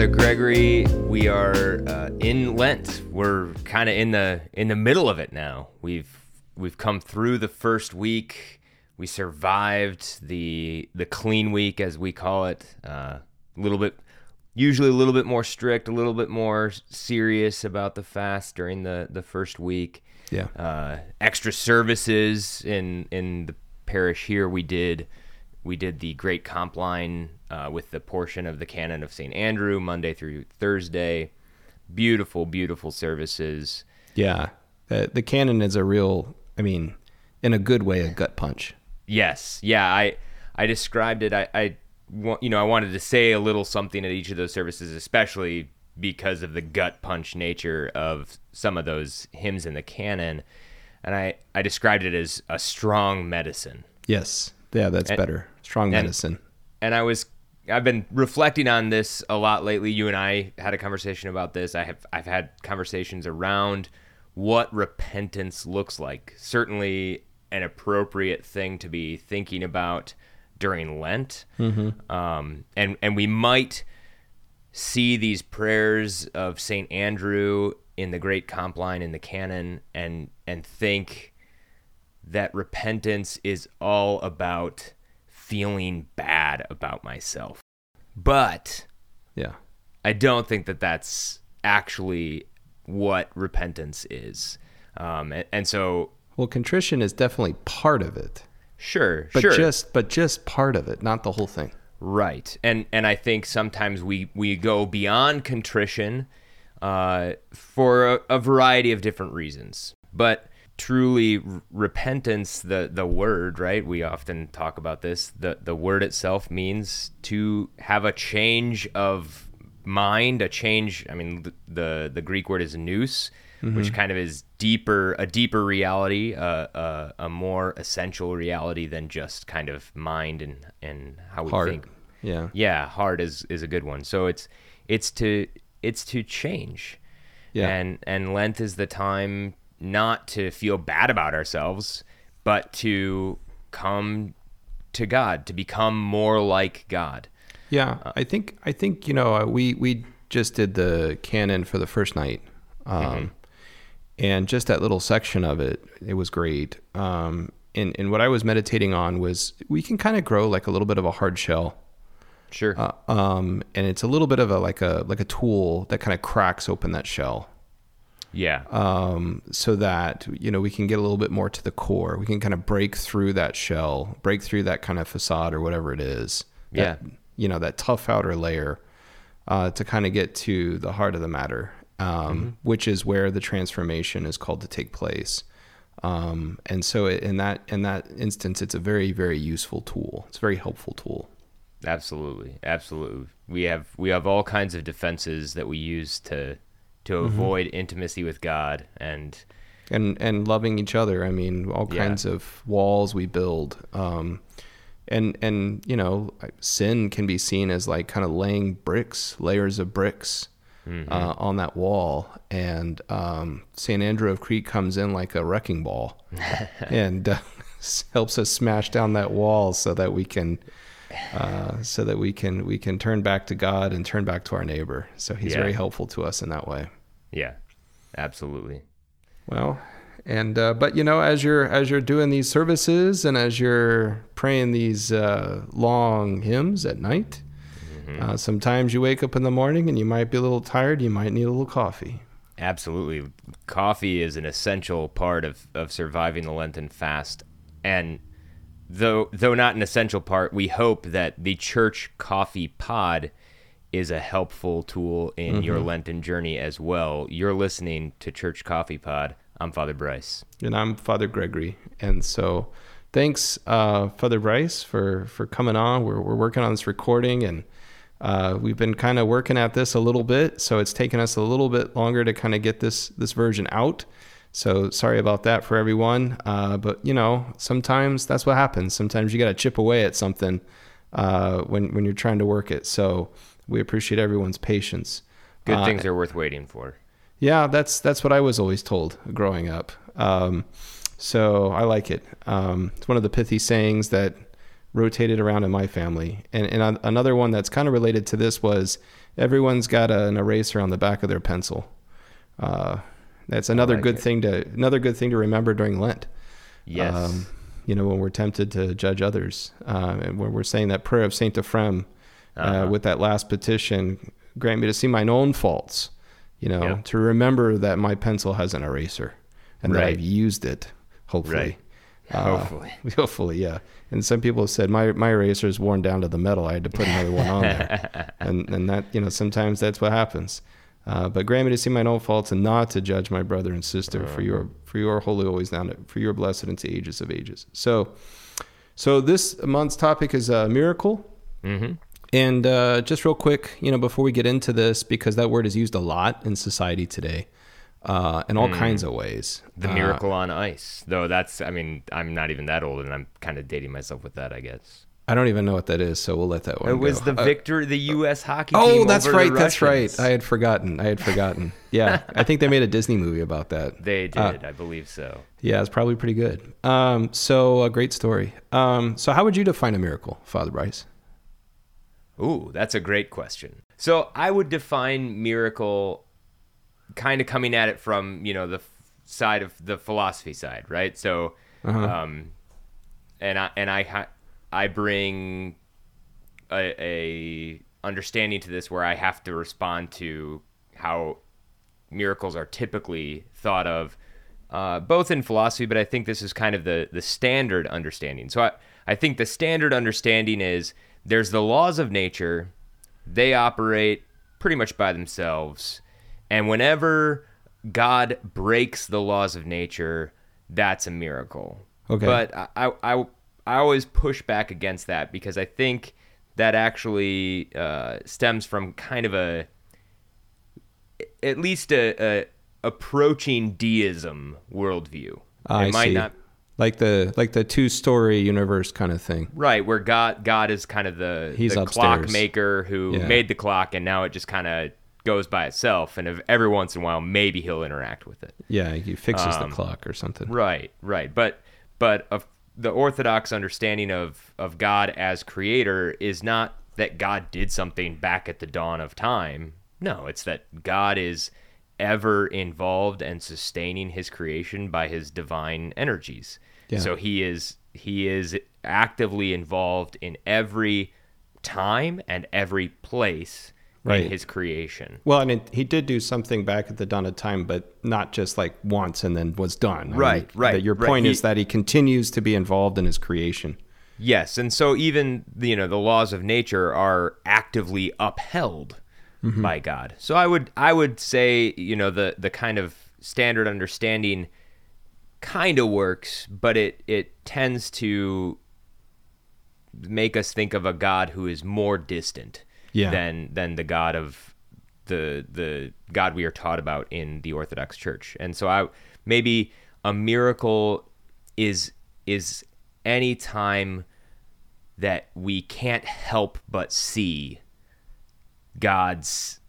Father Gregory. We are uh, in Lent. We're kind of in the in the middle of it now. We've we've come through the first week. We survived the the clean week, as we call it. Uh, a little bit, usually a little bit more strict, a little bit more serious about the fast during the the first week. Yeah. Uh, extra services in in the parish here. We did we did the Great Compline uh, with the portion of the Canon of St. Andrew Monday through Thursday. Beautiful, beautiful services. Yeah. The, the canon is a real, I mean, in a good way, a gut punch. Yes, yeah. I I described it. I, I you know I wanted to say a little something at each of those services, especially because of the gut punch nature of some of those hymns in the canon, and I I described it as a strong medicine. Yes. Yeah, that's And- better. Strong and- medicine. and I was I've been reflecting on this a lot lately. You and I had a conversation about this. I have I've had conversations around what repentance looks like. Certainly an appropriate thing to be thinking about during Lent. Um, and and we might see these prayers of Saint Andrew in the Great Compline in the canon and and think that repentance is all about feeling bad about myself. But Yeah. I don't think that that's actually what repentance is. Um, and, and so, Well, contrition is definitely part of it, sure, but sure, just but just part of it, not the whole thing. right. And and I think sometimes we we go beyond contrition uh, for a, a variety of different reasons. But truly, repentance, the the word, right? We often talk about this. the The word itself means to have a change of mind, a change. I mean, the the, Greek word is nous, which kind of is deeper, a deeper reality, uh, uh, a more essential reality than just kind of mind and and how we Heart. think. Yeah. Yeah, heart is is a good one. So it's it's to it's to change. Yeah. And and Lent is the time not to feel bad about ourselves, but to come to God, to become more like God. Yeah, I think I think you know uh, we we just did the canon for the first night, um, and just that little section of it, it was great. Um, and and what I was meditating on was we can kind of grow like a little bit of a hard shell, Sure. uh, um, and it's a little bit of a like a like a tool that kind of cracks open that shell, yeah. um, so that you know we can get a little bit more to the core. We can kind of break through that shell, break through that kind of facade or whatever it is. Yeah. That, you know that tough outer layer uh, to kind of get to the heart of the matter, um, which is where the transformation is called to take place. Um, and so in that in that instance, it's a very very useful tool. It's a very helpful tool. Absolutely, absolutely. We have we have all kinds of defenses that we use to to Mm-hmm. avoid intimacy with God, and and and loving each other. I mean, all Yeah. kinds of walls we build. Um, and and you know, sin can be seen as like kind of laying bricks, layers of bricks uh, on that wall. And um, Saint Andrew of Crete comes in like a wrecking ball, and uh, helps us smash down that wall so that we can. Uh, so that we can we can turn back to God and turn back to our neighbor. So he's Yeah. very helpful to us in that way. yeah, absolutely. Well, and uh, but you know, as you're as you're doing these services and as you're praying these uh, long hymns at night, uh, sometimes you wake up in the morning and you might be a little tired. You might need a little coffee. Absolutely. Coffee is an essential part of, of surviving the Lenten fast. And though though not an essential part, we hope that the church coffee pod is a helpful tool in your Lenten journey as well. You're listening to Church Coffee Pod. I'm Father Bryce. And I'm Father Gregory, and so thanks, uh, Father Bryce, for for coming on. We're we're working on this recording and. Uh, we've been kind of working at this a little bit, so it's taken us a little bit longer to kind of get this this version out. So sorry about that for everyone. Uh, but you know, sometimes that's what happens. Sometimes you got to chip away at something uh, when when you're trying to work it. So we appreciate everyone's patience. Good Uh, things are worth waiting for. Yeah, that's that's what I was always told growing up. Um, so I like it. Um, it's one of the pithy sayings that rotated around in my family. And, and another one that's kind of related to this was everyone's got a, an eraser on the back of their pencil. Uh, that's another like good it. thing to another good thing to remember during Lent. Yes. Um, you know, when we're tempted to judge others, uh, and when we're saying that prayer of Saint Ephrem uh, Uh-huh. with that last petition, grant me to see mine own faults. You know, Yeah. to remember that my pencil has an eraser and that I've used it. Hopefully. Uh, Hopefully. hopefully, yeah. And some people have said my my eraser is worn down to the metal. I had to put another one on there, and and that you know sometimes that's what happens. Uh, but grant me to see mine own faults and not to judge my brother and sister. For your for your holy always down for your blessed into ages of ages. So, so this month's topic is a miracle. hmm And uh, just real quick, you know, before we get into this, because that word is used a lot in society today, uh, in all kinds of ways. The Uh, miracle on ice, though. That's. I mean, I'm not even that old, and I'm kind of dating myself with that, I guess. I don't even know what that is, so we'll let that one It was go. the Uh, victory, the U.S. hockey team. Oh, that's right. That's right. I had forgotten. I had forgotten. Yeah, I think they made a Disney movie about that. They did, Uh, I believe so. Yeah, it's probably pretty good. Um, so a great story. Um, so how would you define a miracle, Father Bryce? Ooh, that's a great question. So I would define miracle kind of coming at it from, you know, the f- side of the philosophy side, right? So, Uh-huh. um, and I, and I, I bring a, a understanding to this where I have to respond to how miracles are typically thought of, uh, both in philosophy, but I think this is kind of the the standard understanding. So I, I think the standard understanding is there's the laws of nature, they operate pretty much by themselves, and whenever God breaks the laws of nature, that's a miracle. Okay. But I, I, I, I always push back against that because I think that actually uh, stems from kind of a at least a, a approaching deism worldview. I it might see. not Like the like the two story universe kind of thing. right where God God is kind of the, He's the upstairs. clockmaker who Yeah. made the clock and now it just kind of goes by itself and every once in a while maybe he'll interact with it. Yeah, he fixes Um, the clock or something. Right, right. But but of the orthodox understanding of of God as creator is not that God did something back at the dawn of time. No, it's that God is ever involved and sustaining his creation by his divine energies. Yeah. So he is he is actively involved in every time and every place Right. in his creation. Well, I mean, he did do something back at the dawn of time, but not just like once and then was done. I mean, Right, right, that Your right. point He- is that he continues to be involved in his creation. Yes, and so even you know the laws of nature are actively upheld mm-hmm. by God. So I would I would say you know the the kind of standard understanding kind of works, but it it tends to make us think of a God who is more distant Yeah. than than the God of the the God we are taught about in the Orthodox Church. And so I maybe a miracle is is any time that we can't help but see God's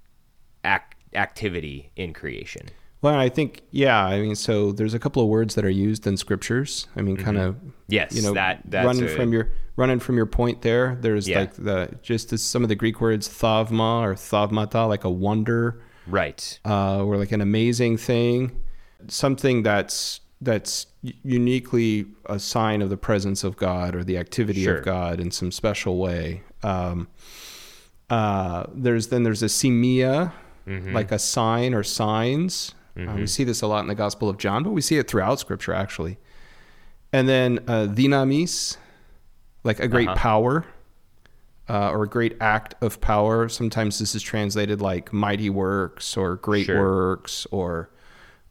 ac- activity in creation. Well, I think, yeah, I mean, so there's a couple of words that are used in scriptures. I mean, kind of, Yes, you know, that- that's running a- from your running from your point there. There's Yeah. like the just as some of the Greek words thavma or thavmata, like a wonder, Right. uh, or like an amazing thing, something that's that's uniquely a sign of the presence of God or the activity Sure. of God in some special way. Um, uh, there's then there's a simia, Mm-hmm. like a sign or signs. Uh, we see this a lot in the Gospel of John, but we see it throughout Scripture actually. And then uh, dynamis, like a great Uh-huh. power uh, or a great act of power. Sometimes this is translated like mighty works or great Sure. works or.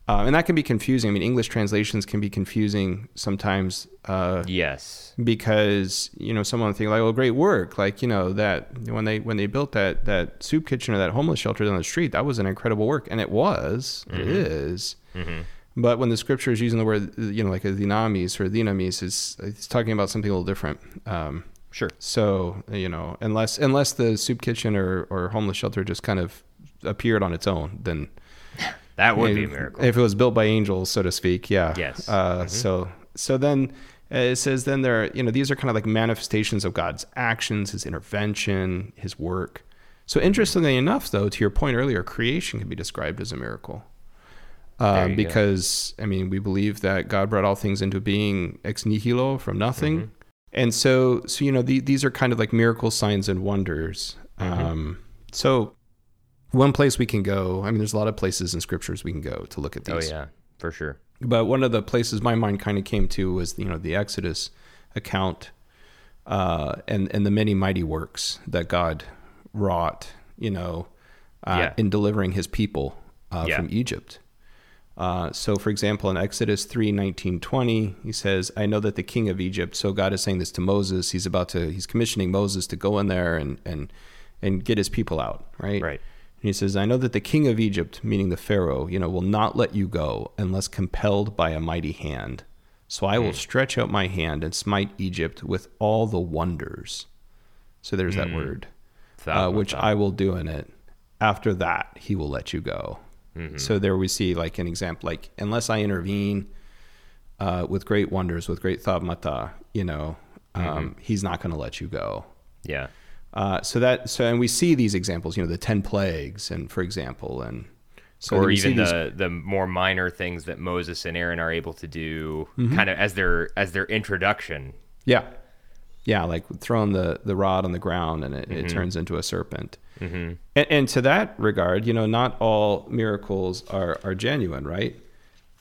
Uh, and that can be confusing. I mean, English translations can be confusing sometimes uh, Yes. because you know someone think like, "Oh, great work!" Like you know that when they when they built that that soup kitchen or that homeless shelter down the street, that was an incredible work, and it was, it is. But when the scripture is using the word, you know, like a dynamis or dynamis, is it's talking about something a little different. Um, Sure. so you know, unless unless the soup kitchen or or homeless shelter just kind of appeared on its own, then That would be a miracle. If it was built by angels, so to speak, yeah. Yes. Uh, So so then, It says then there, are, you know, these are kind of like manifestations of God's actions, His intervention, His work. So interestingly enough, though, to your point earlier, creation can be described as a miracle. Uh, you go. because I mean, we believe that God brought all things into being ex nihilo from nothing, Mm-hmm. and so so you know the, these are kind of like miracle signs and wonders. Mm-hmm. Um, so one place we can go. I mean, there's a lot of places in scriptures we can go to look at these. Oh yeah, for sure. But one of the places my mind kind of came to was you know the Exodus account, uh, and and the many mighty works that God wrought. You know, uh, Yeah. in delivering His people uh, Yeah. from Egypt. Uh, so, for example, in Exodus 3 19, 20, he says, I know that the king of Egypt, so God is saying this to Moses. He's about to, he's commissioning Moses to go in there and, and, and get his people out, right? Right. And he says, I know that the king of Egypt, meaning the Pharaoh, you know, will not let you go unless compelled by a mighty hand. So I will stretch out my hand and smite Egypt with all the wonders. So there's that word, uh, which I will do in it. After that, he will let you go. So there we see like an example, like unless I intervene uh, with great wonders, with great thavmata, you know, um, he's not going to let you go. Yeah. Uh, so that so and we see these examples, you know, the ten plagues, and for example, and so or even these- the the more minor things that Moses and Aaron are able to do, Mm-hmm. kind of as their as their introduction. yeah, yeah, like throwing the the rod on the ground and it, Mm-hmm. it turns into a serpent. And, and to that regard, you know, not all miracles are are genuine, right?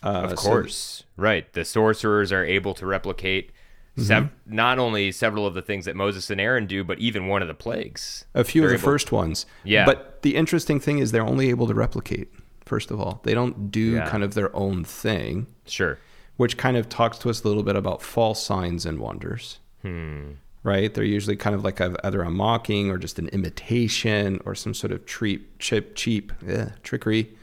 Uh, Of so- course, right. The sorcerers are able to replicate Mm-hmm. sev- not only several of the things that Moses and Aaron do, but even one of the plagues. a few of the able- first ones. Yeah. But the interesting thing is they're only able to replicate. First of all, they don't do Yeah. kind of their own thing. Sure. which kind of talks to us a little bit about false signs and wonders. Right? They're usually kind of like a, either a mocking or just an imitation or some sort of cheap, cheap, cheap eh, trickery.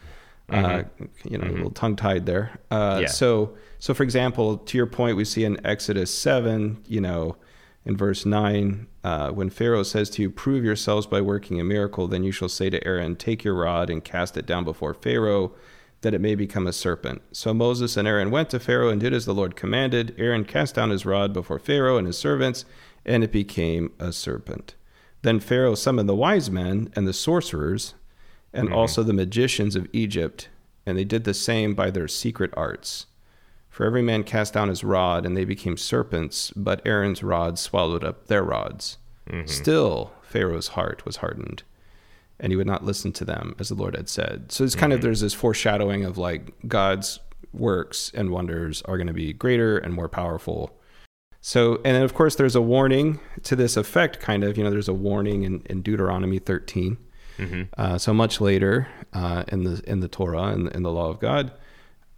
Uh, you know, a little tongue tied there. Uh, Yeah. So, so for example, to your point, we see in Exodus seven, you know, in verse nine, uh, when Pharaoh says to you, "Prove yourselves by working a miracle," then you shall say to Aaron, "Take your rod and cast it down before Pharaoh." that it may become a serpent. So Moses and Aaron went to Pharaoh and did as the Lord commanded. Aaron cast down his rod before Pharaoh and his servants, and it became a serpent. Then Pharaoh summoned the wise men and the sorcerers, and mm-hmm. also the magicians of Egypt, and they did the same by their secret arts. For every man cast down his rod, and they became serpents, but Aaron's rod swallowed up their rods. Mm-hmm. Still, Pharaoh's heart was hardened and he would not listen to them as the Lord had said. So it's kind of mm-hmm. there's this foreshadowing of like God's works and wonders are going to be greater and more powerful. So and then of course there's a warning to this effect. Kind of you know there's a warning in, in Deuteronomy 13. Uh, so much later uh, in the in the Torah and in the law of God.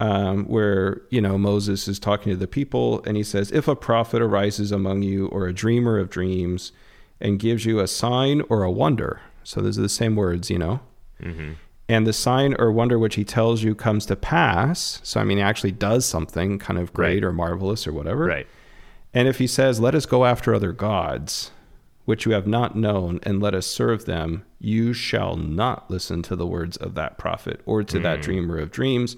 Um, where you know Moses is talking to the people, and he says, "If a prophet arises among you, or a dreamer of dreams, and gives you a sign or a wonder, so those are the same words, you know. And the sign or wonder which he tells you comes to pass. So, I mean, he actually does something kind of great Right. or marvelous or whatever. Right. And if he says, Let us go after other gods, which you have not known, and let us serve them, you shall not listen to the words of that prophet or to that dreamer of dreams.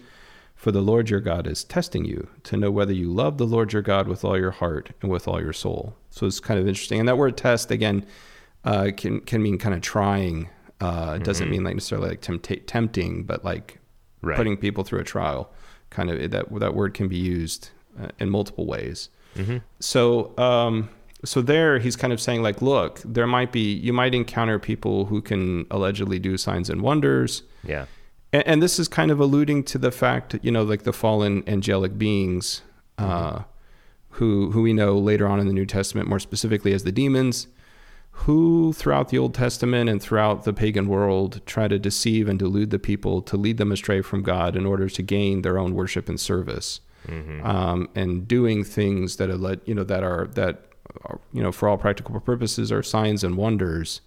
For the Lord your God is testing you to know whether you love the Lord your God with all your heart and with all your soul. So it's kind of interesting. And that word test, again, uh, can, can mean kind of trying. Uh, it doesn't mean like necessarily like tempt- tempting, but like Right. putting people through a trial. Kind of that, that word can be used uh, in multiple ways. So, um, so there he's kind of saying like, look, there might be, you might encounter people who can allegedly do signs and wonders. Yeah. And, and this is kind of alluding to the fact, you know, like the fallen angelic beings, uh, who, who we know later on in the New Testament, more specifically as the demons, who throughout the Old Testament and throughout the pagan world try to deceive and delude the people to lead them astray from God in order to gain their own worship and service, um, and doing things that are let you know that are that you know for all practical purposes are signs and wonders,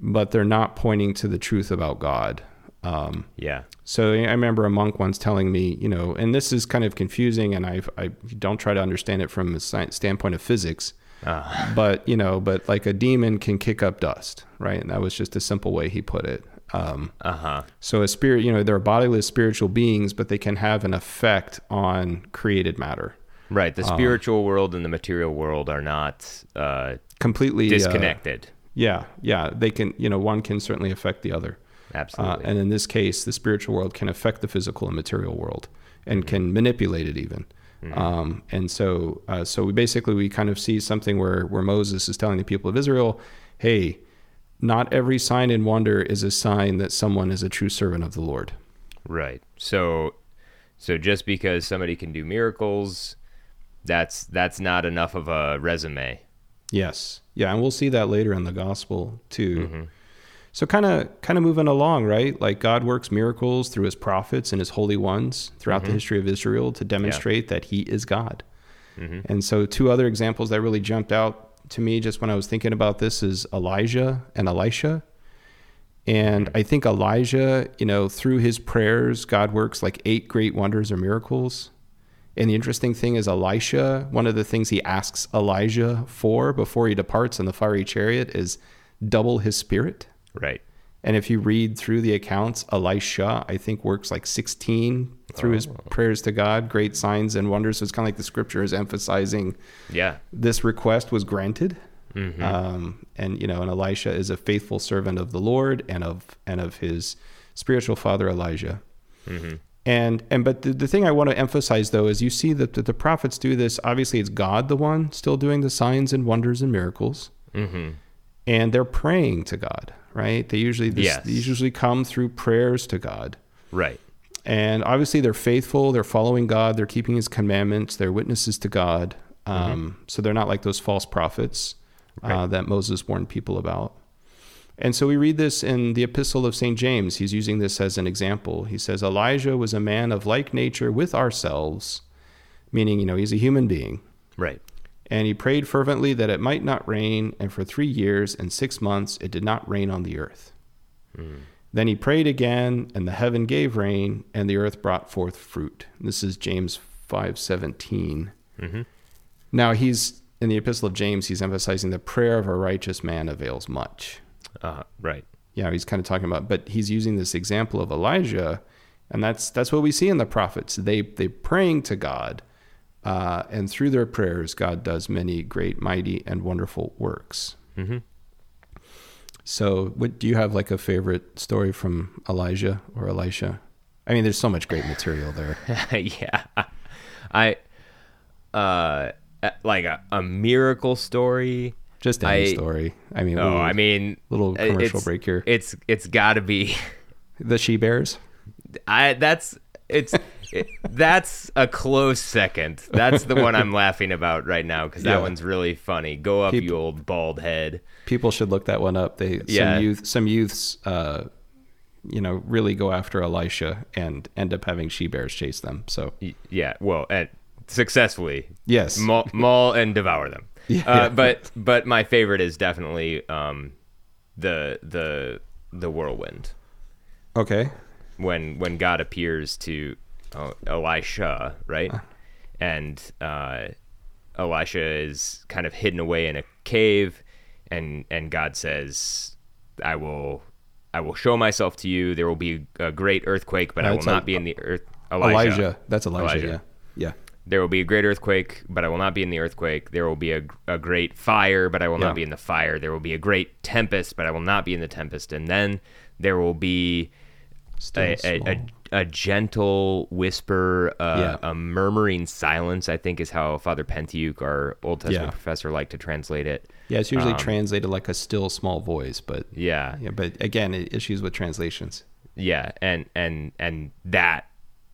but they're not pointing to the truth about God. Um, Yeah. so I remember a monk once telling me, you know, and this is kind of confusing, and I I don't try to understand it from a science standpoint of physics, Ah. but you know, but like a demon can kick up dust, right? And that was just a simple way he put it. Um, Uh huh. so a spirit, you know, they're bodiless spiritual beings, but they can have an effect on created matter. Right. The spiritual world and the material world are not uh, completely uh, disconnected. yeah, yeah. They can, you know, one can certainly affect the other. Uh, Absolutely. and in this case, the spiritual world can affect the physical and material world, and Mm-hmm. can manipulate it even. Um, and so, uh, so we basically we kind of see something where where Moses is telling the people of Israel, "Hey, not every sign and wonder is a sign that someone is a true servant of the Lord." Right. So so just because somebody can do miracles, that's that's not enough of a resume. Yes. Yeah, and we'll see that later in the gospel too. Mm-hmm. So kind of kind of moving along, right? Like God works miracles through his prophets and his holy ones throughout Mm-hmm. the history of Israel to demonstrate that he is God. Mm-hmm. And so two other examples that really jumped out to me just when I was thinking about this is Elijah and Elisha. And Mm-hmm. I think Elijah, you know, through his prayers, God works like eight great wonders or miracles. And the interesting thing is, Elisha, one of the things he asks Elijah for before he departs in the fiery chariot is double his spirit. Right. And if you read through the accounts, Elisha, I think, works like 16 through his prayers to God, great signs and wonders. So it's kind of like the scripture is emphasizing Yeah. this request was granted. Mm-hmm. Um, and, you know, and Elisha is a faithful servant of the Lord and of, and of his spiritual father, Elijah. Mm-hmm. And, and, but the, the thing I want to emphasize though is you see that, that the prophets do this. Obviously, it's God, the one still doing the signs and wonders and miracles Mm-hmm. and they're praying to God, right? They usually this, Yes. these usually come through prayers to God. Right. And obviously they're faithful, they're following God, they're keeping his commandments, they're witnesses to God. Um, So they're not like those false prophets uh, that Moses warned people about. And so we read this in the epistle of St. James. He's using this as an example. He says, Elijah was a man of like nature with ourselves, meaning, you know, he's a human being. Right. And he prayed fervently that it might not rain, and for three years and six months it did not rain on the earth. Then he prayed again, and the heaven gave rain, and the earth brought forth fruit. This is James five seventeen. Mm-hmm. Now he's in the epistle of James. He's emphasizing the prayer of a righteous man avails much. Uh, right. Yeah, he's kind of talking about, but he's using this example of Elijah, and that's that's what we see in the prophets. They they praying to God, uh, and through their prayers, God does many great, mighty, and wonderful works. Mm-hmm. So, what do you have like a favorite story from Elijah or Elisha? I mean, there's so much great material there. yeah. I uh like a, a miracle story. Just any I- story. I mean, Oh, little, I mean little commercial break here. It's it's got to be the she bears. I that's it's it, that's a close second. That's the one I'm laughing about right now cuz that Yeah. one's really funny. Go up Peop- you old bald head. People should look that one up. They Yeah. some youth some youths uh you know really go after Elisha and end up having she bears chase them. So Yeah, well, and successfully yes, maul, maul and devour them. Yeah. Uh, but but my favorite is definitely um the the the whirlwind. okay, when when God appears to uh, Elisha, right? And uh, Elisha is kind of hidden away in a cave, and and God says, "I will, I will show myself to you. There will be a great earthquake, but I will not a- be in the earth." Elijah. That's Elijah. Elijah. Yeah, yeah. There will be a great earthquake, but I will not be in the earthquake. There will be a, a great fire, but I will Yeah. not be in the fire. There will be a great tempest, but I will not be in the tempest. And then there will be a, a, a, gentle whisper, uh, Yeah. a murmuring silence, I think is how Father Pentiuc, our Old Testament Yeah. professor, liked to translate it. yeah, it's usually um, translated like a still small voice, but Yeah. yeah, but again, it, issues with translations. Yeah. And, and, and that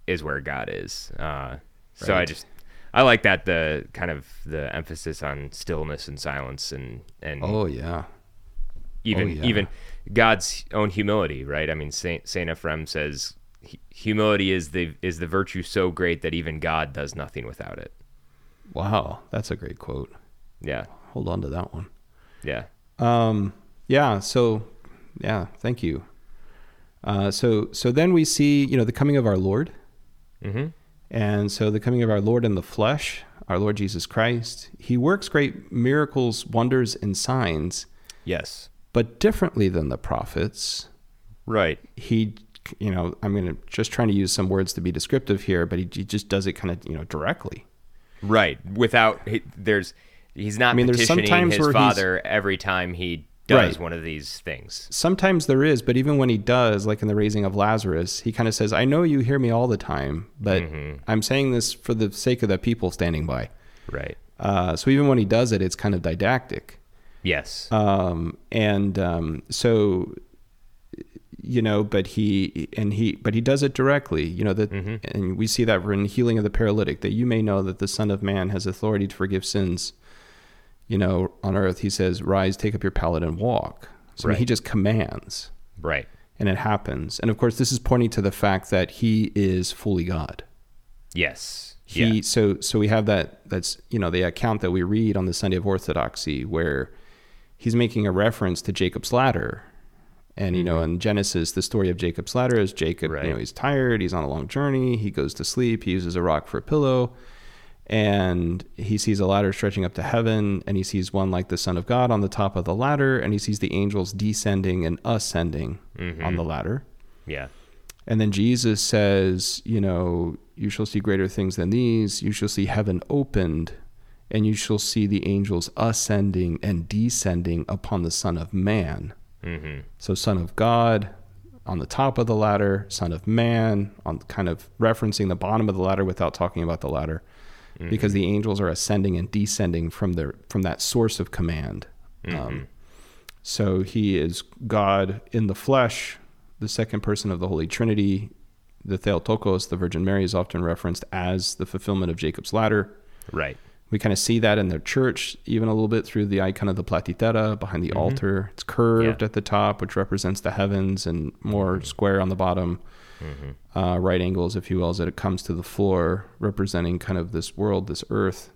is where God is. Uh, so I just, I like that, the kind of the emphasis on stillness and silence and, and Oh yeah, even, oh, yeah. even God's own humility, right? I mean, Saint, Saint Ephrem says, humility is the, is the virtue so great that even God does nothing without it. wow, that's a great quote. Yeah. Hold on to that one. Yeah. Um, yeah. So, yeah. Thank you. Uh, so, so then we see, you know, the coming of our Lord, Mm-hmm. And so the coming of our Lord in the flesh, our Lord Jesus Christ. He works great miracles, wonders, and signs, Yes. but differently than the prophets. Right. He, you know, I'm going to just trying to use some words to be descriptive here, but he, he just does it kind of, you know, directly. Right. Without he, there's he's not I mean, there's petitioning sometimes his where father every time he does Right. one of these things. Sometimes there is, but even when he does, like in the raising of Lazarus, he kind of says, "I know you hear me all the time, but Mm-hmm. I'm saying this for the sake of the people standing by." Right. Uh, so even when he does it, it's kind of didactic. Yes. um, and um, so you know but he and he but he does it directly you know that and we see that in healing of the paralytic that you may know that the son of man has authority to forgive sins you know on earth he says rise take up your pallet and walk so I mean, he just commands right. and it happens and of course this is pointing to the fact that he is fully god Yes. he yeah. so so we have that that's you know the account that we read on the Sunday of Orthodoxy where he's making a reference to Jacob's ladder. And you know, in Genesis, the story of Jacob's ladder is Jacob, you know, Mm-hmm. He's tired, he's on a long journey, he goes to sleep, he uses a rock for a pillow, and he sees a ladder stretching up to heaven, and he sees one like the Son of God on the top of the ladder, and he sees the angels descending and ascending Mm-hmm. on the ladder. Yeah. And then Jesus says, you know, you shall see greater things than these. You shall see heaven opened, and you shall see the angels ascending and descending upon the Son of Man. Mm-hmm. So, Son of God on the top of the ladder, Son of Man on kind of referencing the bottom of the ladder without talking about the ladder, because the angels are ascending and descending from their from that source of command. Mm-hmm. Um, so he is God in the flesh, the second person of the Holy Trinity. The Theotokos, the Virgin Mary, is often referenced as the fulfillment of Jacob's ladder. Right. We kind of see that in the church, even a little bit through the icon of the platytera behind the mm-hmm. altar. It's curved Yeah. at the top, which represents the heavens, and more mm-hmm. square on the bottom, uh, right angles, if you will, as it comes to the floor, representing kind of this world, this earth.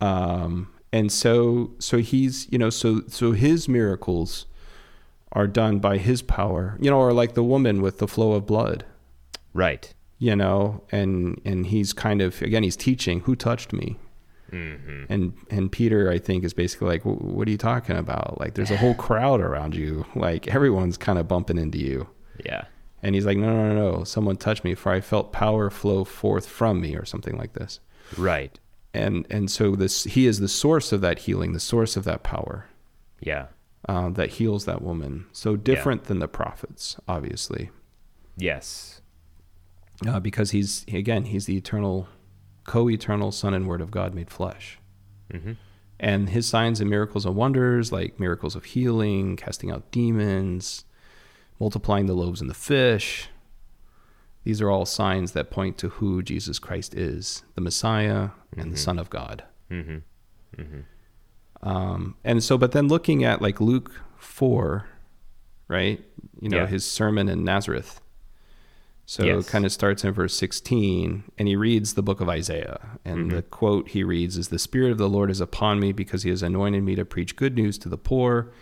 Um, and so, so he's, you know, so so his miracles are done by his power, you know, or like the woman with the flow of blood. Right. you know and and he's kind of again he's teaching who touched me? And and peter i think is basically like what are you talking about? Like there's a whole crowd around you. Like everyone's kind of bumping into you. Yeah. And he's like no no no no someone touched me for i felt power flow forth from me or something like this Right. and and so this he is the source of that healing the source of that power Yeah. uh, that heals that woman so different than the prophets obviously Yes. uh, because he's again he's the eternal co-eternal son and word of god made flesh Mm-hmm. and his signs and miracles and wonders like miracles of healing casting out demons multiplying the loaves and the fish. These are all signs that point to who jesus christ is the messiah and the son of god. Mm-hmm. um, and so but then looking at like luke 4 right? You know Yeah. his sermon in nazareth. So Yes. it kind of starts in verse 16 and he reads the book of isaiah. And the quote he reads is the spirit of the lord is upon me because he has anointed me to preach good news to the poor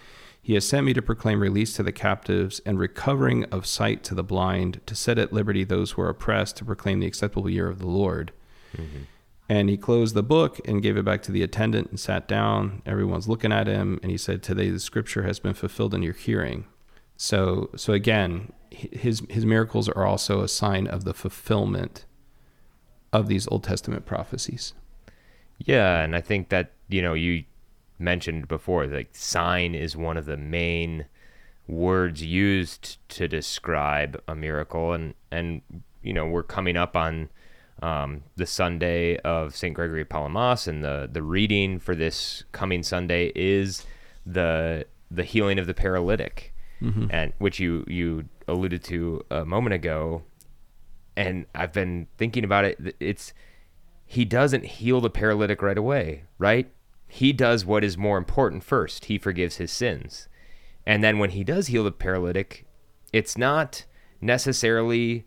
he has sent me to proclaim release to the captives and recovering of sight to the blind to set at liberty those who are oppressed to proclaim the acceptable year of the lord mm-hmm. and he closed the book and gave it back to the attendant and sat down. Everyone's looking at him, and he said, "Today the scripture has been fulfilled in your hearing." So, so again, his his miracles are also a sign of the fulfillment of these Old Testament prophecies. Yeah, and I think that you know you mentioned before like sign is one of the main words used to describe a miracle, and and you know we're coming up on um, the Sunday of Saint Gregory Palamas, and the the reading for this coming Sunday is the the healing of the paralytic, and which you you alluded to a moment ago, and I've been thinking about it. It's he doesn't heal the paralytic right away, right? He does what is more important first. He forgives his sins. And then when he does heal the paralytic, it's not necessarily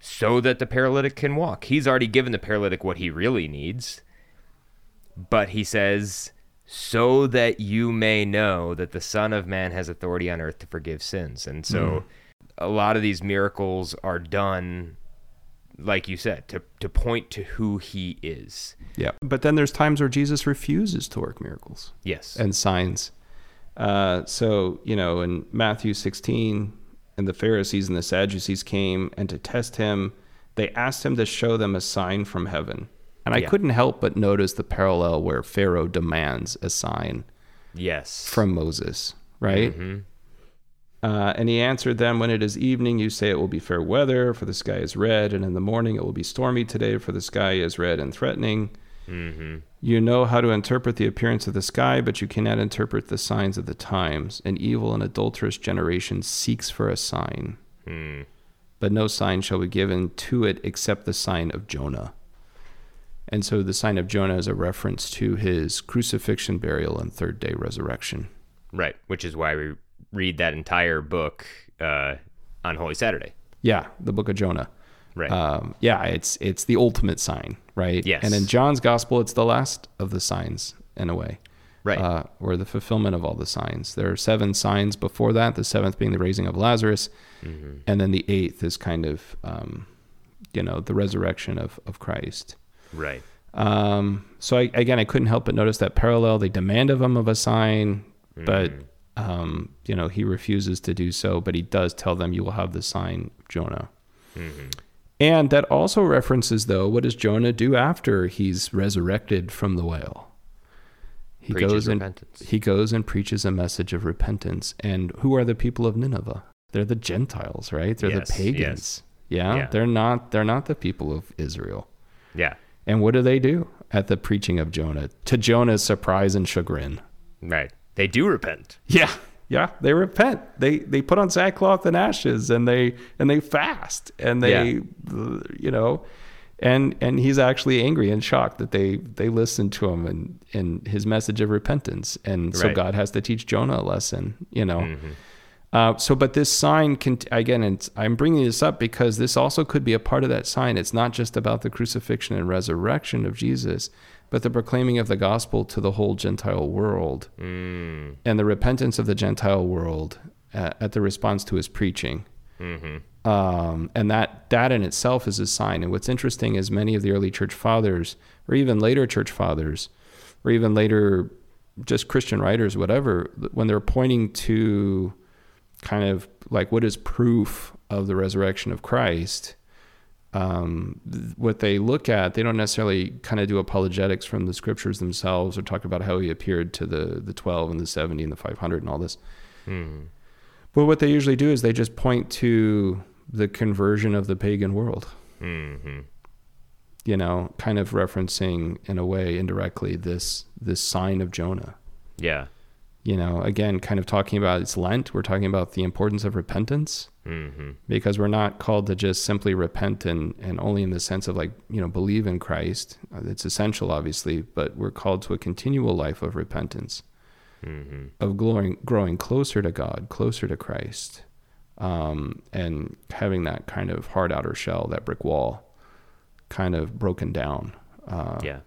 so that the paralytic can walk. He's already given the paralytic what he really needs. But he says, so that you may know that the Son of Man has authority on earth to forgive sins. And so hmm. a lot of these miracles are done like you said, to, to point to who he is. Yeah, but then there's times where Jesus refuses to work miracles. Yes. and signs. Uh, so, you know, in Matthew 16, and the Pharisees and the Sadducees came, and to test him, they asked him to show them a sign from heaven. And I Yeah. couldn't help but notice the parallel where Pharaoh demands a sign Yes. from Moses, right? Uh, and he answered them, When it is evening, you say it will be fair weather, for the sky is red, and in the morning it will be stormy today, for the sky is red and threatening. You know how to interpret the appearance of the sky, but you cannot interpret the signs of the times. An evil and adulterous generation seeks for a sign, but no sign shall be given to it except the sign of Jonah. And so the sign of Jonah is a reference to his crucifixion, burial, and third day resurrection. Right. Which is why we read that entire book uh, on Holy Saturday. Yeah, the book of Jonah. Right. Um, yeah, it's it's the ultimate sign, right? Yes. And in John's gospel, it's the last of the signs in a way. Right. Uh, or the fulfillment of all the signs. There are seven signs before that. The seventh being the raising of Lazarus, Mm-hmm. and then the eighth is kind of, um, you know, the resurrection of of Christ. right. Um, so I, again, I couldn't help but notice that parallel. They demand of him of a sign, but um, you know he refuses to do so. But he does tell them, "You will have the sign of Jonah." And that also references, though, what does Jonah do after he's resurrected from the whale? He Preaches goes and repentance. he goes and preaches a message of repentance. And who are the people of Nineveh? They're the Gentiles, right? They're Yes, the pagans. Yeah? Yeah. they're not. They're not the people of Israel. Yeah. And what do they do at the preaching of Jonah? To Jonah's surprise and chagrin. Right. They do repent. Yeah, yeah, they repent. They they put on sackcloth and ashes, and they and they fast, and they, uh, you know, and and he's actually angry and shocked that they they listened to him and and his message of repentance, and so Right. God has to teach Jonah a lesson, you know. Uh, so, but this sign can again, and I'm bringing this up because this also could be a part of that sign. It's not just about the crucifixion and resurrection of Jesus, but the proclaiming of the gospel to the whole Gentile world Mm. and the repentance of the Gentile world uh, at the response to his preaching. Um, and that that in itself is a sign. And what's interesting is many of the early church fathers, or even later church fathers, or even later just Christian writers, whatever, when they're pointing to kind of like what is proof of the resurrection of Christ, um, what they look at, they don't necessarily kind of do apologetics from the scriptures themselves or talk about how he appeared to the, the 12 and the 70 and the 500 and all this. But what they usually do is they just point to the conversion of the pagan world, hmm you know, kind of referencing in a way indirectly this this sign of Jonah. Yeah. You know, again, kind of talking about it's Lent. We're talking about the importance of repentance hmm because we're not called to just simply repent and, and only in the sense of like, you know, believe in Christ. Uh, It's essential, obviously, but we're called to a continual life of repentance, hmm of growing, growing closer to God, closer to Christ, um, and having that kind of hard outer shell, that brick wall, kind of broken down, uh, Yeah.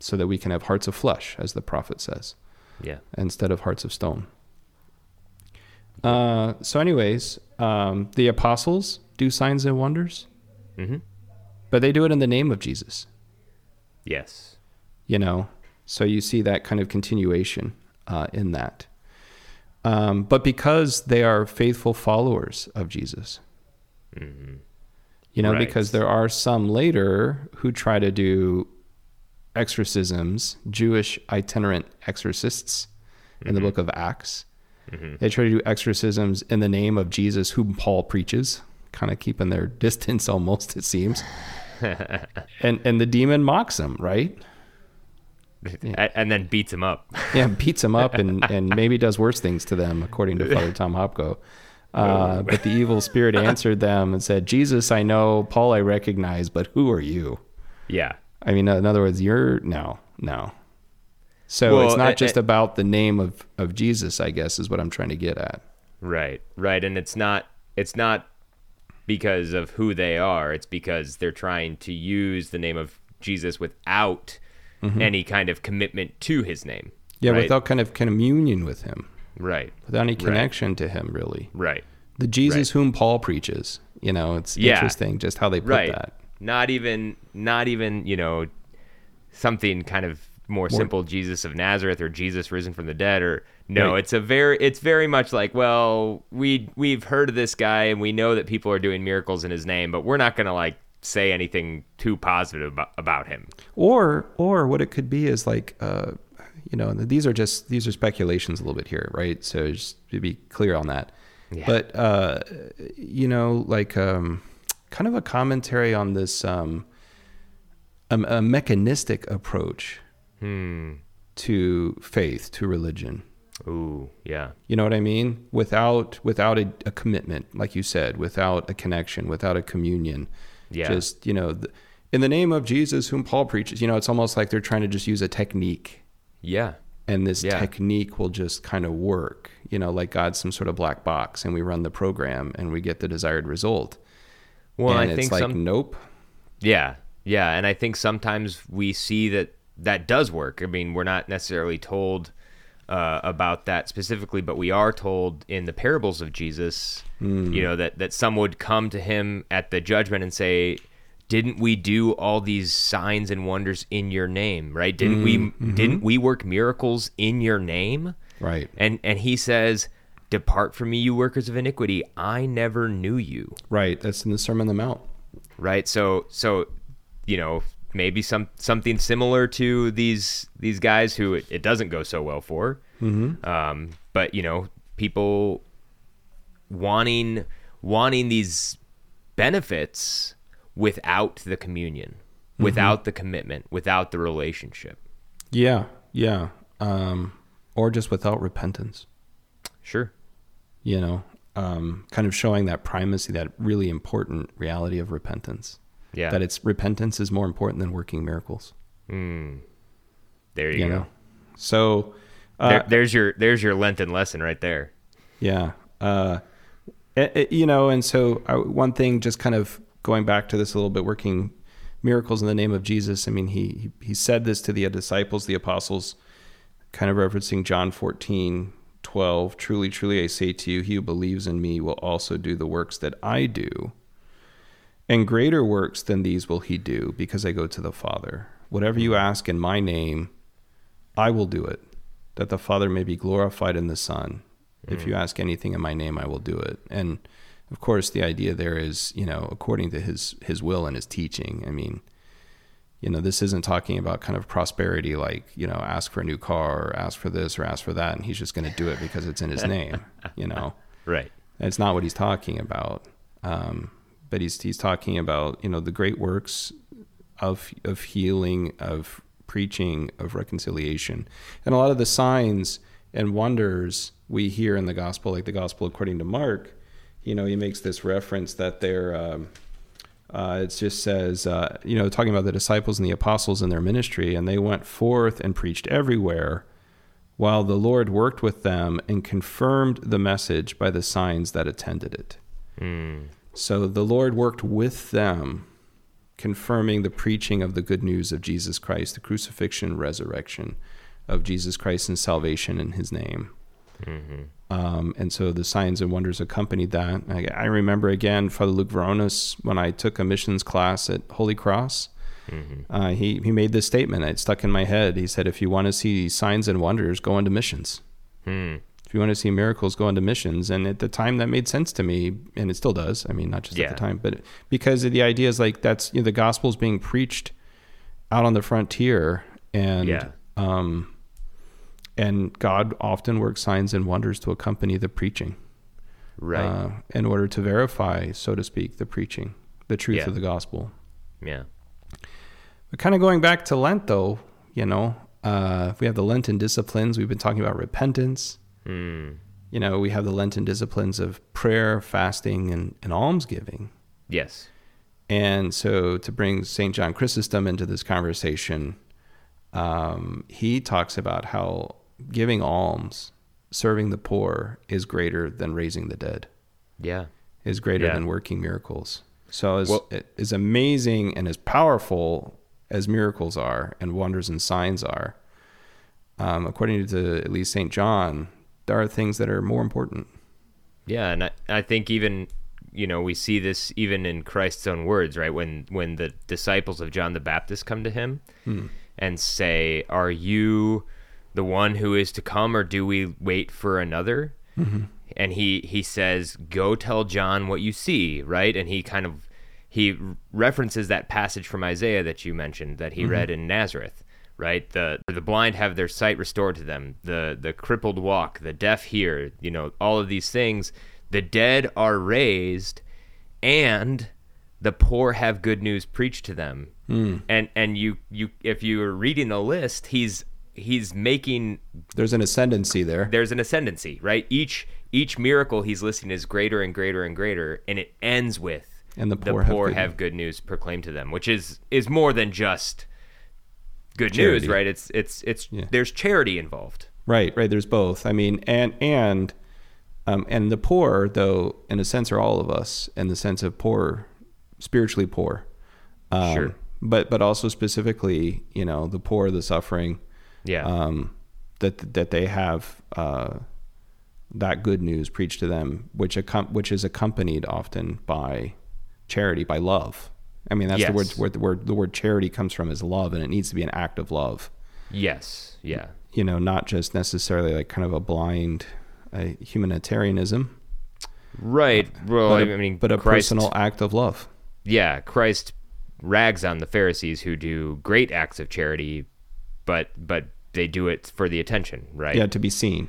so that we can have hearts of flesh, as the prophet says Yeah. instead of hearts of stone. Uh, so, anyways, um, the apostles do signs and wonders, hmm but they do it in the name of Jesus. Yes. You know, so you see that kind of continuation uh, in that. Um, but because they are faithful followers of Jesus, hmm you know, Right. because there are some later who try to do exorcisms, Jewish itinerant exorcists in the book of Acts. They try to do exorcisms in the name of Jesus, whom Paul preaches, kind of keeping their distance almost, it seems. and and the demon mocks them, right? A- And then beats him up. Yeah, beats them up and, and maybe does worse things to them, according to Father Tom Hopko. Uh, but the evil spirit answered them and said, Jesus, I know, Paul, I recognize, but who are you? yeah. I mean, in other words, you're no, no. So Well, it's not just a- about the name of, of Jesus, I guess, is what I'm trying to get at. Right. Right. And it's not. It's not because of who they are. It's because they're trying to use the name of Jesus without any kind of commitment to his name. Mm-hmm. Yeah, right? without kind of communion with him, Right. without any Right. connection to him, really. Right. The Jesus whom Paul preaches, you know, it's Yeah. interesting just how they put right that. Not even not even you know something kind of more, simple jesus of nazareth or jesus risen from the dead or no Right. it's a very it's very much like well we we've heard of this guy and we know that people are doing miracles in his name but we're not gonna like say anything too positive about, about him. Or or what it could be is like uh, you know, and these are just these are speculations a little bit here, right? So just to be clear on that. Yeah. But uh, you know, like um, kind of a commentary on this um, a, a mechanistic approach Hmm. to faith, to religion. Ooh, yeah. You know what I mean? Without without a, a commitment, like you said, without a connection, without a communion. Yeah. Just you know, th- in the name of Jesus, whom Paul preaches. You know, it's almost like they're trying to just use a technique, Yeah. and this Yeah. technique will just kind of work. You know, like God's some sort of black box, and we run the program, and we get the desired result. Well, and I think like some nope. Yeah, yeah, and I think sometimes we see that that does work. I mean, we're not necessarily told uh, about that specifically, but we are told in the parables of Jesus, hmm. you know, that that some would come to him at the judgment and say, "Didn't we do all these signs and wonders in your name? Right? Didn't we? Hmm, didn't hmm. we work miracles in your name?" Right. And and he says, "Depart from me, you workers of iniquity. I never knew you." Right. That's in the Sermon on the Mount. right so so you know maybe some something similar to these these guys who it, it doesn't go so well for mm-hmm. um, but you know people wanting wanting these benefits without the communion without the commitment without the relationship Yeah. Yeah. Um, or just without repentance. Sure you know, um, kind of showing that primacy, that really important reality of repentance. yeah That it's repentance is more important than working miracles. mm. there you, You go know, so uh, there, there's your there's your lenten lesson right there yeah, uh, it- it- you know, and so uh, one thing, just kind of going back to this a little bit, working miracles in the name of Jesus. I mean, he he, he said this to the disciples, the apostles, kind of referencing John 14, 12. Truly, truly, I say to you, he who believes in me will also do the works that I do. And greater works than these will he do, because I go to the Father. Whatever you ask in my name, I will do it, that the Father may be glorified in the Son. If you mm. ask anything in my name, I will do it. And of course, the idea there is, you know, according to his his will and his teaching. I mean, you know, this isn't talking about kind of prosperity, like you know, ask for a new car or ask for this or ask for that, and he's just going to do it because it's in his name. You know, right that's not what he's talking about. Um, but he's he's talking about you know the great works of of healing, of preaching, of reconciliation, and a lot of the signs and wonders we hear in the gospel, like the gospel according to Mark. You know, he makes this reference that they're. Um, uh, it just says, uh, you know, talking about the disciples and the apostles in their ministry, and they went forth and preached everywhere, while the Lord worked with them and confirmed the message by the signs that attended it. mm. So the Lord worked with them, confirming the preaching of the good news of Jesus Christ, the crucifixion, resurrection of Jesus Christ, and salvation in his name. Hmm Um, and so the signs and wonders accompanied that. I, I remember again, Father Luke Veronis, when I took a missions class at Holy Cross, hmm uh, he, he made this statement. It stuck in my head. He said, if you want to see signs and wonders, go into missions. Hmm. If you want to see miracles, go into missions. And at the time, that made sense to me, and it still does. I mean, not just at the time, but because the idea is like that's you know, the gospel is being preached out on the frontier, and Yeah. um, and God often works signs and wonders to accompany the preaching, right uh, in order to verify, so to speak, the preaching, the truth Yeah. of the gospel. yeah But kind of going back to Lent, though, you know, uh, we have the Lenten disciplines. We've been talking about repentance. mm. You know, we have the Lenten disciplines of prayer, fasting, and, and almsgiving. yes And so to bring St. John Chrysostom into this conversation, um, he talks about how giving alms, serving the poor, is greater than raising the dead, yeah is greater Yeah. than working miracles. So as, Well- as amazing and as powerful as miracles are and wonders and signs are, um, according to at least St. John, there are things that are more important. Yeah, and I, I think even you know we see this even in Christ's own words, right? When when the disciples of John the Baptist come to him and say, "Are you the one who is to come, or do we wait for another?" And he he says, "Go tell John what you see," right? And he kind of he references that passage from Isaiah that you mentioned that he Mm-hmm. read in Nazareth, right? The the blind have their sight restored to them, the the crippled walk, the deaf hear, you know, all of these things. The dead are raised, and the poor have good news preached to them. Hmm. And and you you if you are reading the list, he's he's making There's an ascendancy there. there's an ascendancy, right? Each each miracle he's listing is greater and greater and greater, and it ends with And the the poor poor, have have, good good news proclaimed to them, which is is more than just good Charity. news, right? It's it's it's Yeah. there's charity involved. Right, right. There's both. I mean, and and um, and the poor, though, in a sense, are all of us in the sense of poor, spiritually poor. Um, Sure. But but also specifically, you know, the poor, the suffering, Yeah. um, that that they have uh, that good news preached to them, which accom- which is accompanied often by charity, by love. I mean, that's the word where the word the word charity comes from is love, and it needs to be an act of love yes. Yeah. you know, not just necessarily like kind of a blind uh, humanitarianism, Right. Well, but I a, mean, but a Christ, personal act of love. Yeah, Christ rags on the Pharisees who do great acts of charity, but but they do it for the attention, right? Yeah, to be seen.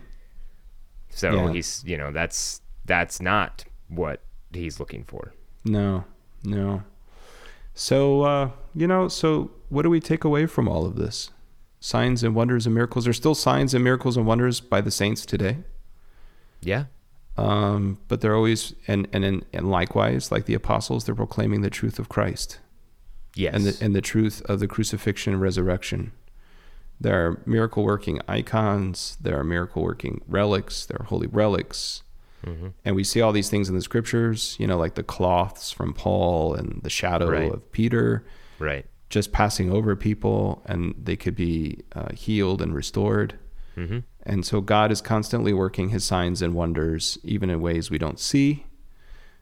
So Yeah. he's you know that's that's not what he's looking for. No, no. So, uh, you know, so what do we take away from all of this? Signs and wonders and miracles. are still signs and miracles and wonders by the saints today. Yeah. Um, but they're always, and, and, and, and likewise, like the apostles, they're proclaiming the truth of Christ. Yes. and the, and the truth of the crucifixion and resurrection. There are miracle working icons, there are miracle working relics, there are holy relics. Mm-hmm. And we see all these things in the scriptures, you know, like the cloths from Paul and the shadow Right. of Peter right. just passing over people and they could be uh, healed and restored. Mm-hmm. And so God is constantly working his signs and wonders, even in ways we don't see,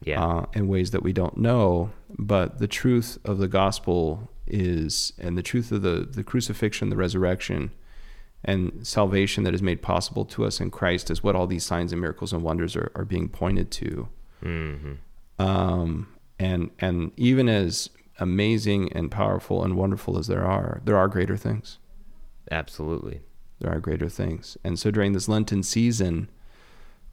Yeah. uh, in ways that we don't know. But the truth of the gospel is, and the truth of the, the crucifixion, the resurrection, and salvation that is made possible to us in Christ is what all these signs and miracles and wonders are, are being pointed to. mm-hmm. Um, and and even as amazing and powerful and wonderful as there are, there are greater things. Absolutely. There are greater things. And so during this Lenten season,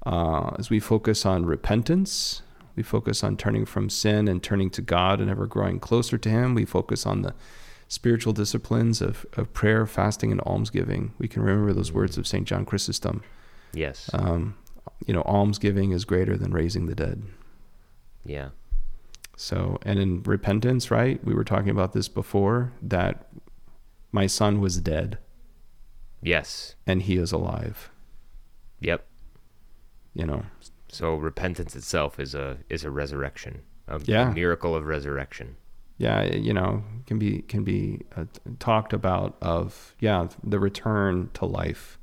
uh, as we focus on repentance, we focus on turning from sin and turning to God and ever growing closer to Him. We focus on the spiritual disciplines of, of prayer, fasting, and almsgiving. We can remember those words of St. John Chrysostom. Yes. Um, you know, almsgiving is greater than raising the dead. yeah. So, and in repentance, right? We were talking about this before that my son was dead Yes. and he is alive, Yep. you know. So repentance itself is a is a resurrection, a Yeah. miracle of resurrection. Yeah, you know, can be can be uh, talked about of yeah, the return to life.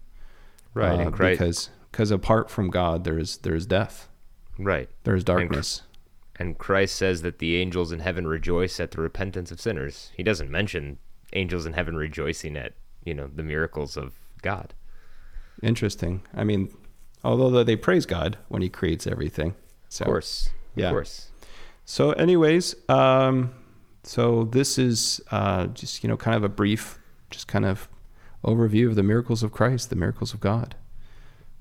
Right, Uh, and Christ- because because apart from God there is there is death. Right. There is darkness. And Christ says that the angels in heaven rejoice at the repentance of sinners. He doesn't mention angels in heaven rejoicing at, you know, the miracles of God. Interesting. I mean, although they praise God when he creates everything. So Of course. yeah. Of course. So, anyways, um, so this is uh, just you know kind of a brief, just kind of overview of the miracles of Christ, the miracles of God.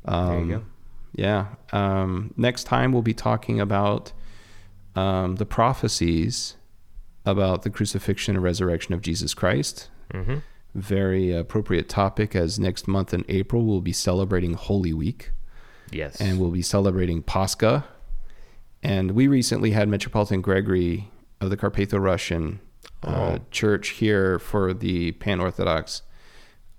Um, There you go. Yeah. Um, next time we'll be talking about um, the prophecies about the crucifixion and resurrection of Jesus Christ. Mm-hmm. Very appropriate topic, as next month in April we'll be celebrating Holy Week Yes. and we'll be celebrating Pascha. And we recently had Metropolitan Gregory of the Carpatho Russian uh, Oh. Church here for the Pan Orthodox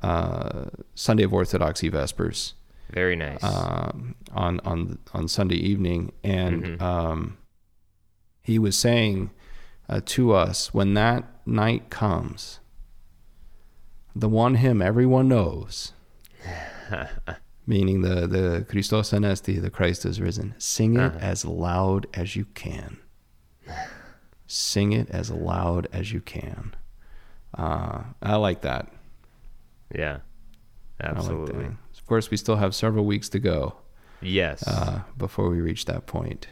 uh, Sunday of Orthodoxy Vespers Very nice. um, on on on Sunday evening, and Mhm. um, he was saying uh, to us when that night comes, the one hymn everyone knows, meaning the the Christos anesti, the Christ is risen. Sing it Uh-huh. as loud as you can. Sing it as loud as you can. Uh, I like that. yeah. I like Absolutely. that. Of course, we still have several weeks to go. Yes. uh, before we reach that point.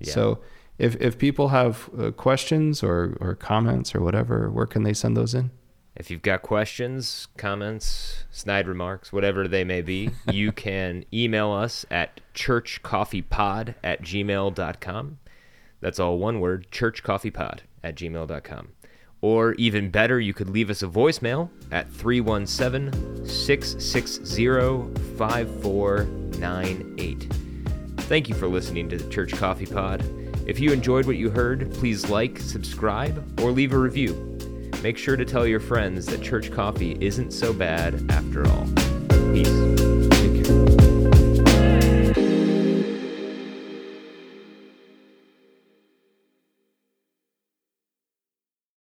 Yeah. So, if if people have uh, questions or or comments or whatever, where can they send those in? If you've got questions, comments, snide remarks, whatever they may be, you can email us at churchcoffeepod at gmail.com. That's all one word, churchcoffeepod at gmail.com. Or even better, you could leave us a voicemail at 317 660 5498. Thank you for listening to the Church Coffee Pod. If you enjoyed what you heard, please like, subscribe, or leave a review. Make sure to tell your friends that church coffee isn't so bad after all. Peace.